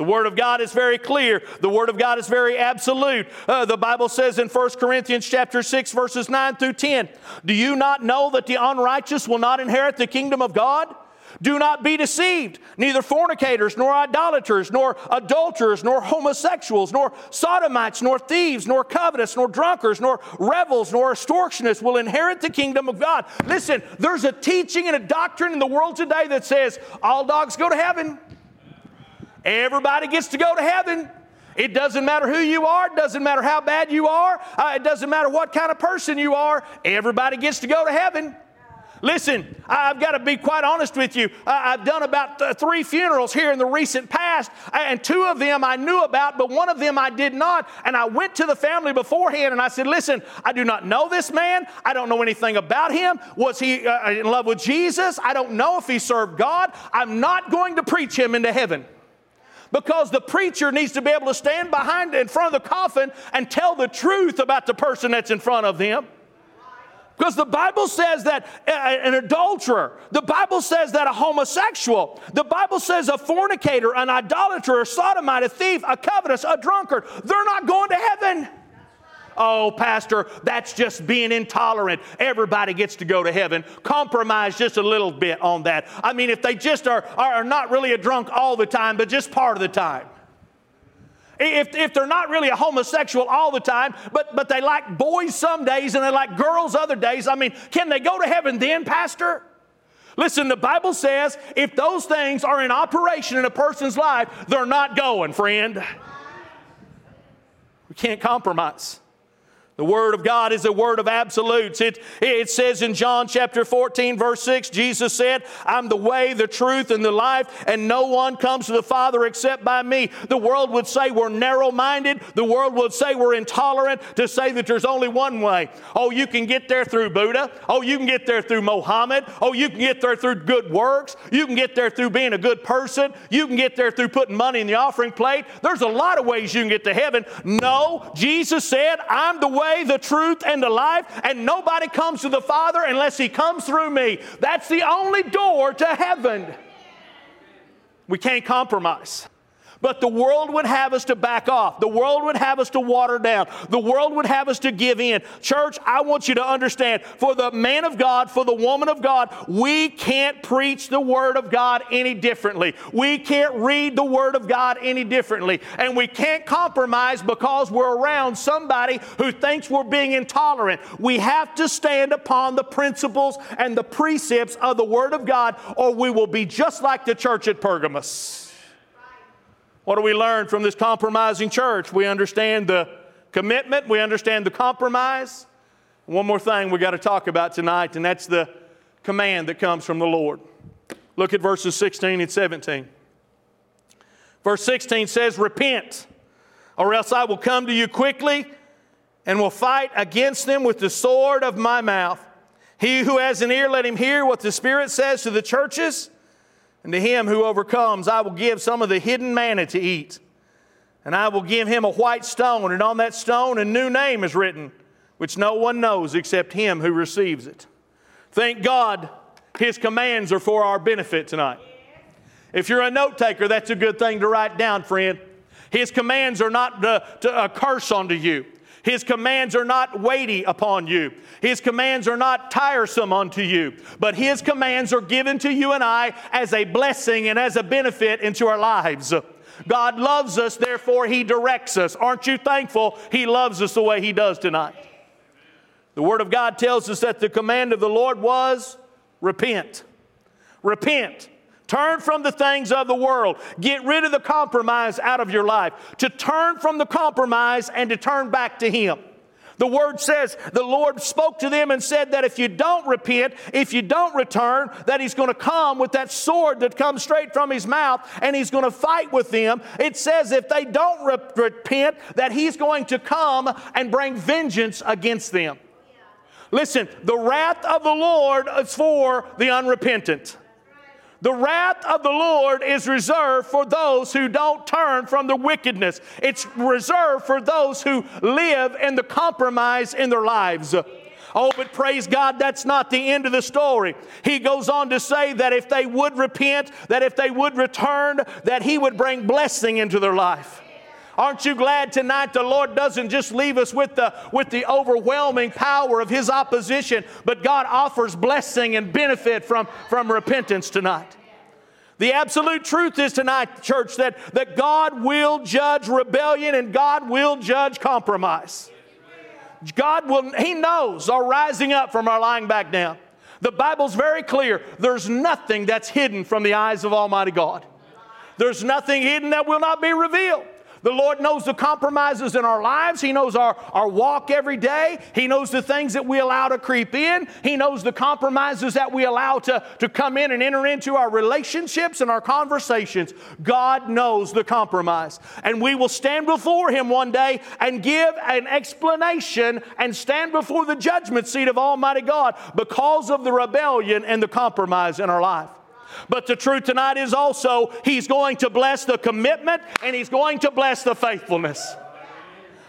The Word of God is very clear. The Word of God is very absolute. Uh, the Bible says in 1 Corinthians chapter 6, verses 9 through 10, Do you not know that the unrighteous will not inherit the kingdom of God? Do not be deceived. Neither fornicators, nor idolaters, nor adulterers, nor homosexuals, nor sodomites, nor thieves, nor covetous, nor drunkards, nor rebels, nor extortionists will inherit the kingdom of God. Listen, there's a teaching and a doctrine in the world today that says all dogs go to heaven. Everybody gets to go to heaven. It doesn't matter who you are, it doesn't matter how bad you are, uh, it doesn't matter what kind of person you are, everybody gets to go to heaven. Listen, I've got to be quite honest with you. I've done about three funerals here in the recent past, and two of them I knew about, but one of them I did not. And I went to the family beforehand and I said, Listen, I do not know this man. I don't know anything about him. Was he uh, in love with Jesus? I don't know if he served God. I'm not going to preach him into heaven because the preacher needs to be able to stand behind in front of the coffin and tell the truth about the person that's in front of them. Because the Bible says that an adulterer, the Bible says that a homosexual, the Bible says a fornicator, an idolater, a sodomite, a thief, a covetous, a drunkard, they're not going to heaven. Oh, Pastor, that's just being intolerant. Everybody gets to go to heaven. Compromise just a little bit on that. I mean, if they just are, are not really a drunk all the time, but just part of the time. If, if they're not really a homosexual all the time, but, but they like boys some days and they like girls other days, I mean, can they go to heaven then, Pastor? Listen, the Bible says if those things are in operation in a person's life, they're not going, friend. We can't compromise. The Word of God is a word of absolutes. It, it says in John chapter 14, verse 6, Jesus said, I'm the way, the truth, and the life, and no one comes to the Father except by me. The world would say we're narrow minded. The world would say we're intolerant to say that there's only one way. Oh, you can get there through Buddha. Oh, you can get there through Mohammed. Oh, you can get there through good works. You can get there through being a good person. You can get there through putting money in the offering plate. There's a lot of ways you can get to heaven. No, Jesus said, I'm the way way, the truth, and the life, and nobody comes to the Father unless He comes through me. That's the only door to heaven. We can't compromise. But the world would have us to back off. The world would have us to water down. The world would have us to give in. Church, I want you to understand for the man of God, for the woman of God, we can't preach the Word of God any differently. We can't read the Word of God any differently. And we can't compromise because we're around somebody who thinks we're being intolerant. We have to stand upon the principles and the precepts of the Word of God, or we will be just like the church at Pergamos. What do we learn from this compromising church? We understand the commitment, we understand the compromise. One more thing we got to talk about tonight, and that's the command that comes from the Lord. Look at verses 16 and 17. Verse 16 says, Repent, or else I will come to you quickly and will fight against them with the sword of my mouth. He who has an ear, let him hear what the Spirit says to the churches. And to him who overcomes, I will give some of the hidden manna to eat. And I will give him a white stone, and on that stone a new name is written, which no one knows except him who receives it. Thank God his commands are for our benefit tonight. If you're a note taker, that's a good thing to write down, friend. His commands are not to, to, a curse unto you. His commands are not weighty upon you. His commands are not tiresome unto you. But His commands are given to you and I as a blessing and as a benefit into our lives. God loves us, therefore He directs us. Aren't you thankful He loves us the way He does tonight? The Word of God tells us that the command of the Lord was repent. Repent. Turn from the things of the world. Get rid of the compromise out of your life. To turn from the compromise and to turn back to Him. The word says the Lord spoke to them and said that if you don't repent, if you don't return, that He's going to come with that sword that comes straight from His mouth and He's going to fight with them. It says if they don't re- repent, that He's going to come and bring vengeance against them. Listen, the wrath of the Lord is for the unrepentant. The wrath of the Lord is reserved for those who don't turn from the wickedness. It's reserved for those who live in the compromise in their lives. Oh, but praise God, that's not the end of the story. He goes on to say that if they would repent, that if they would return, that He would bring blessing into their life. Aren't you glad tonight the Lord doesn't just leave us with the, with the overwhelming power of His opposition, but God offers blessing and benefit from, from repentance tonight? The absolute truth is tonight, church, that, that God will judge rebellion and God will judge compromise. God will, He knows our rising up from our lying back down. The Bible's very clear. There's nothing that's hidden from the eyes of Almighty God. There's nothing hidden that will not be revealed. The Lord knows the compromises in our lives. He knows our, our walk every day. He knows the things that we allow to creep in. He knows the compromises that we allow to, to come in and enter into our relationships and our conversations. God knows the compromise. And we will stand before Him one day and give an explanation and stand before the judgment seat of Almighty God because of the rebellion and the compromise in our life. But the truth tonight is also He's going to bless the commitment and He's going to bless the faithfulness.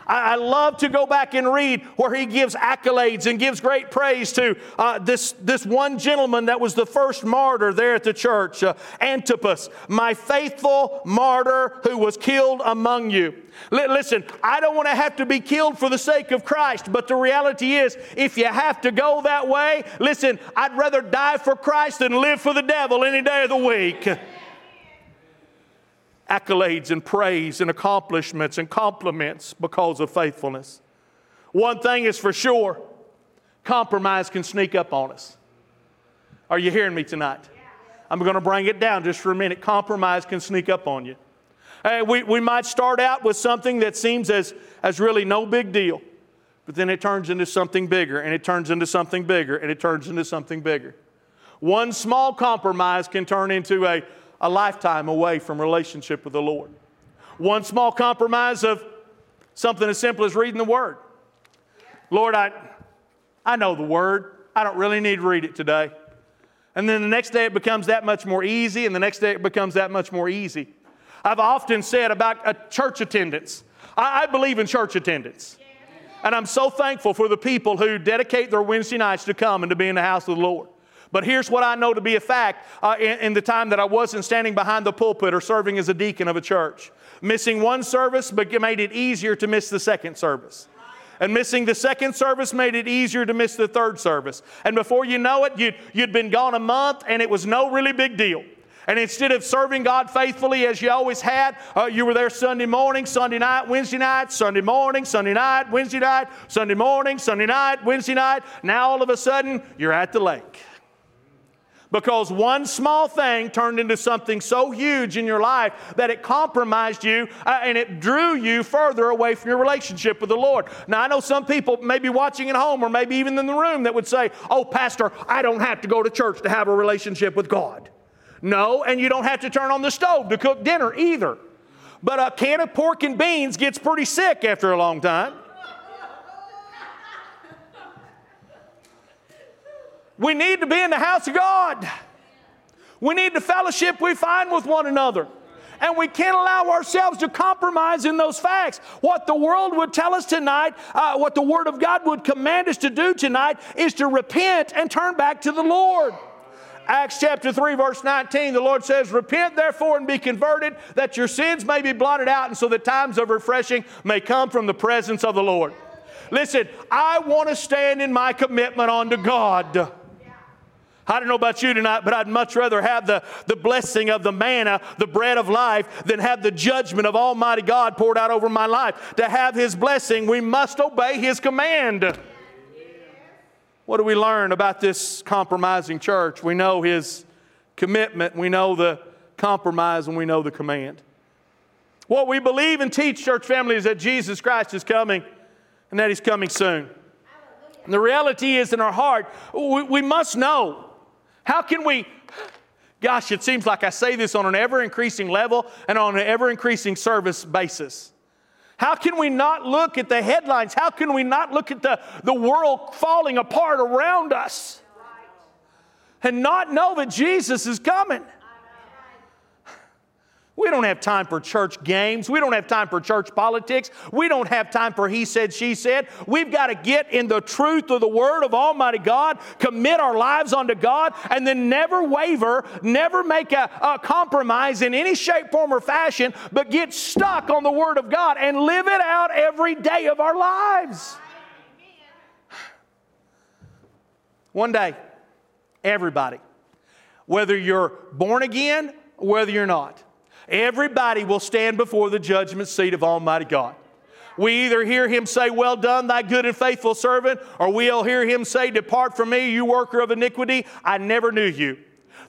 I, love to go back and read where he gives accolades and gives great praise to uh, this, this one gentleman that was the first martyr there at the church, uh, Antipas, my faithful martyr who was killed among you. Listen, I don't want to have to be killed for the sake of Christ, but the reality is, if you have to go that way, listen, I'd rather die for Christ than live for the devil any day of the week accolades and praise and accomplishments and compliments because of faithfulness. One thing is for sure compromise can sneak up on us. Are you hearing me tonight? I'm going to bring it down just for a minute. Compromise can sneak up on you. Hey, we, we might start out with something that seems as, as really no big deal, but then it turns into something bigger, and it turns into something bigger, and it turns into something bigger. One small compromise can turn into a, a lifetime away from relationship with the Lord. One small compromise of something as simple as reading the Word. Lord, I, I know the Word. I don't really need to read it today. And then the next day it becomes that much more easy, and the next day it becomes that much more easy. I've often said about a church attendance, I, I believe in church attendance. And I'm so thankful for the people who dedicate their Wednesday nights to come and to be in the house of the Lord. But here's what I know to be a fact uh, in, in the time that I wasn't standing behind the pulpit or serving as a deacon of a church. Missing one service but made it easier to miss the second service. And missing the second service made it easier to miss the third service. And before you know it, you'd, you'd been gone a month and it was no really big deal. And instead of serving God faithfully as you always had, uh, you were there Sunday morning, Sunday night, Wednesday night, Sunday morning, Sunday night, Wednesday night, Sunday morning, Sunday night, Wednesday night. Now all of a sudden, you're at the lake because one small thing turned into something so huge in your life that it compromised you uh, and it drew you further away from your relationship with the Lord. Now, I know some people maybe watching at home or maybe even in the room that would say, Oh, Pastor, I don't have to go to church to have a relationship with God. No, and you don't have to turn on the stove to cook dinner either. But a can of pork and beans gets pretty sick after a long time. We need to be in the house of God. We need the fellowship we find with one another. And we can't allow ourselves to compromise in those facts. What the world would tell us tonight, uh, what the Word of God would command us to do tonight, is to repent and turn back to the Lord. Acts chapter 3, verse 19, the Lord says, Repent therefore and be converted, that your sins may be blotted out, and so the times of refreshing may come from the presence of the Lord. Listen, I want to stand in my commitment unto God. I don't know about you tonight, but I'd much rather have the, the blessing of the manna, the bread of life, than have the judgment of Almighty God poured out over my life. To have His blessing, we must obey His command. What do we learn about this compromising church? We know His commitment, we know the compromise, and we know the command. What we believe and teach, church family, is that Jesus Christ is coming and that He's coming soon. And the reality is in our heart, we, we must know how can we? Gosh, it seems like I say this on an ever increasing level and on an ever increasing service basis. How can we not look at the headlines? How can we not look at the, the world falling apart around us and not know that Jesus is coming? We don't have time for church games. We don't have time for church politics. We don't have time for he said, she said. We've got to get in the truth of the word of Almighty God, commit our lives unto God, and then never waver, never make a, a compromise in any shape, form, or fashion, but get stuck on the word of God and live it out every day of our lives. One day, everybody, whether you're born again, or whether you're not, Everybody will stand before the judgment seat of Almighty God. We either hear him say, Well done, thy good and faithful servant, or we'll hear him say, Depart from me, you worker of iniquity, I never knew you.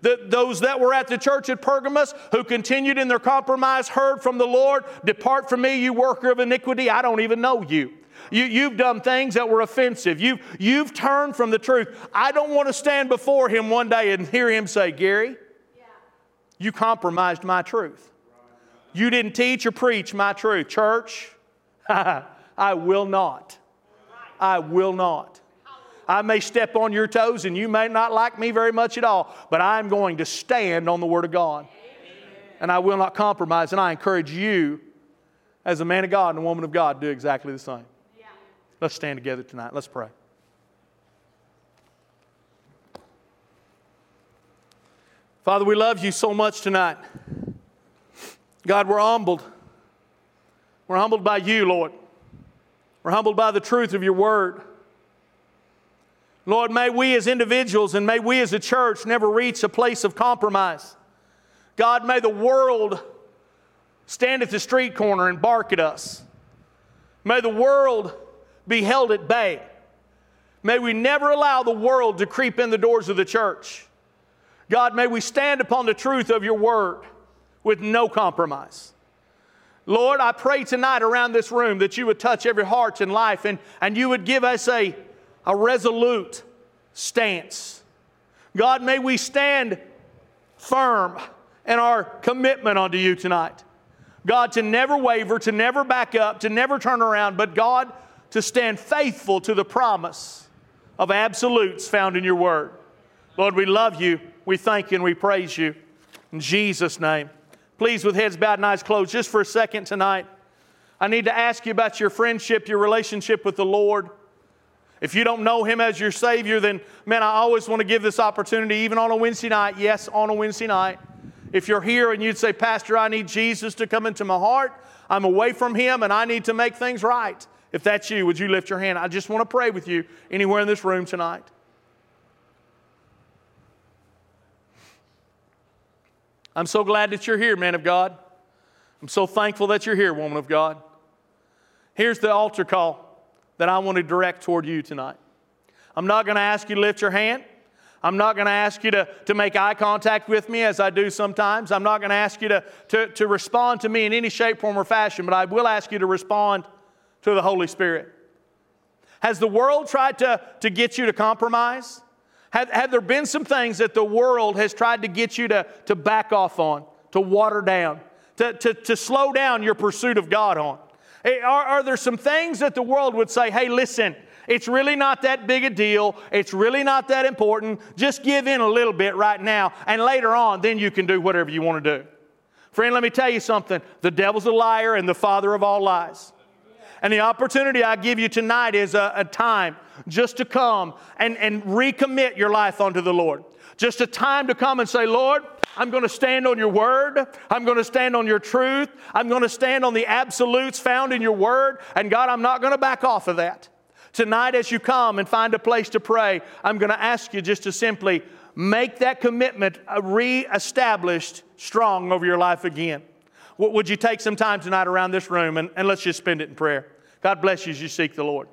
The, those that were at the church at Pergamos who continued in their compromise heard from the Lord, Depart from me, you worker of iniquity, I don't even know you. You, have done things that were offensive. You've, you've turned from the truth. I don't want to stand before him one day and hear him say, Gary. You compromised my truth. You didn't teach or preach my truth. Church, I will not. I will not. I may step on your toes and you may not like me very much at all, but I'm going to stand on the Word of God. And I will not compromise. And I encourage you, as a man of God and a woman of God, do exactly the same. Let's stand together tonight. Let's pray. Father, we love you so much tonight. God, we're humbled. We're humbled by you, Lord. We're humbled by the truth of your word. Lord, may we as individuals and may we as a church never reach a place of compromise. God, may the world stand at the street corner and bark at us. May the world be held at bay. May we never allow the world to creep in the doors of the church. God, may we stand upon the truth of your word with no compromise. Lord, I pray tonight around this room that you would touch every heart and life and, and you would give us a, a resolute stance. God, may we stand firm in our commitment unto you tonight. God, to never waver, to never back up, to never turn around, but God, to stand faithful to the promise of absolutes found in your word. Lord, we love you, we thank you, and we praise you. In Jesus' name. Please, with heads bowed and eyes closed, just for a second tonight, I need to ask you about your friendship, your relationship with the Lord. If you don't know Him as your Savior, then man, I always want to give this opportunity, even on a Wednesday night. Yes, on a Wednesday night. If you're here and you'd say, Pastor, I need Jesus to come into my heart, I'm away from Him and I need to make things right. If that's you, would you lift your hand? I just want to pray with you anywhere in this room tonight. I'm so glad that you're here, man of God. I'm so thankful that you're here, woman of God. Here's the altar call that I want to direct toward you tonight. I'm not going to ask you to lift your hand. I'm not going to ask you to, to make eye contact with me as I do sometimes. I'm not going to ask you to, to, to respond to me in any shape, form, or fashion, but I will ask you to respond to the Holy Spirit. Has the world tried to, to get you to compromise? Have, there been some things that the world has tried to get you to, to back off on, to water down, to, to, to slow down your pursuit of God on? Eh, are, are there some things that the world would say, hey, listen, it's really not that big a deal. It's really not that important. Just give in a little bit right now, and later on, then you can do whatever you want to do. Friend, let me tell you something. The devil's a liar and the father of all lies. And the opportunity I give you tonight is a, a time just to come and, and recommit your life unto the Lord. Just a time to come and say, Lord, I'm going to stand on your word. I'm going to stand on your truth. I'm going to stand on the absolutes found in your word. And God, I'm not going to back off of that. Tonight, as you come and find a place to pray, I'm going to ask you just to simply make that commitment uh, re-established strong over your life again. Would you take some time tonight around this room and, and let's just spend it in prayer? God bless you as you seek the Lord.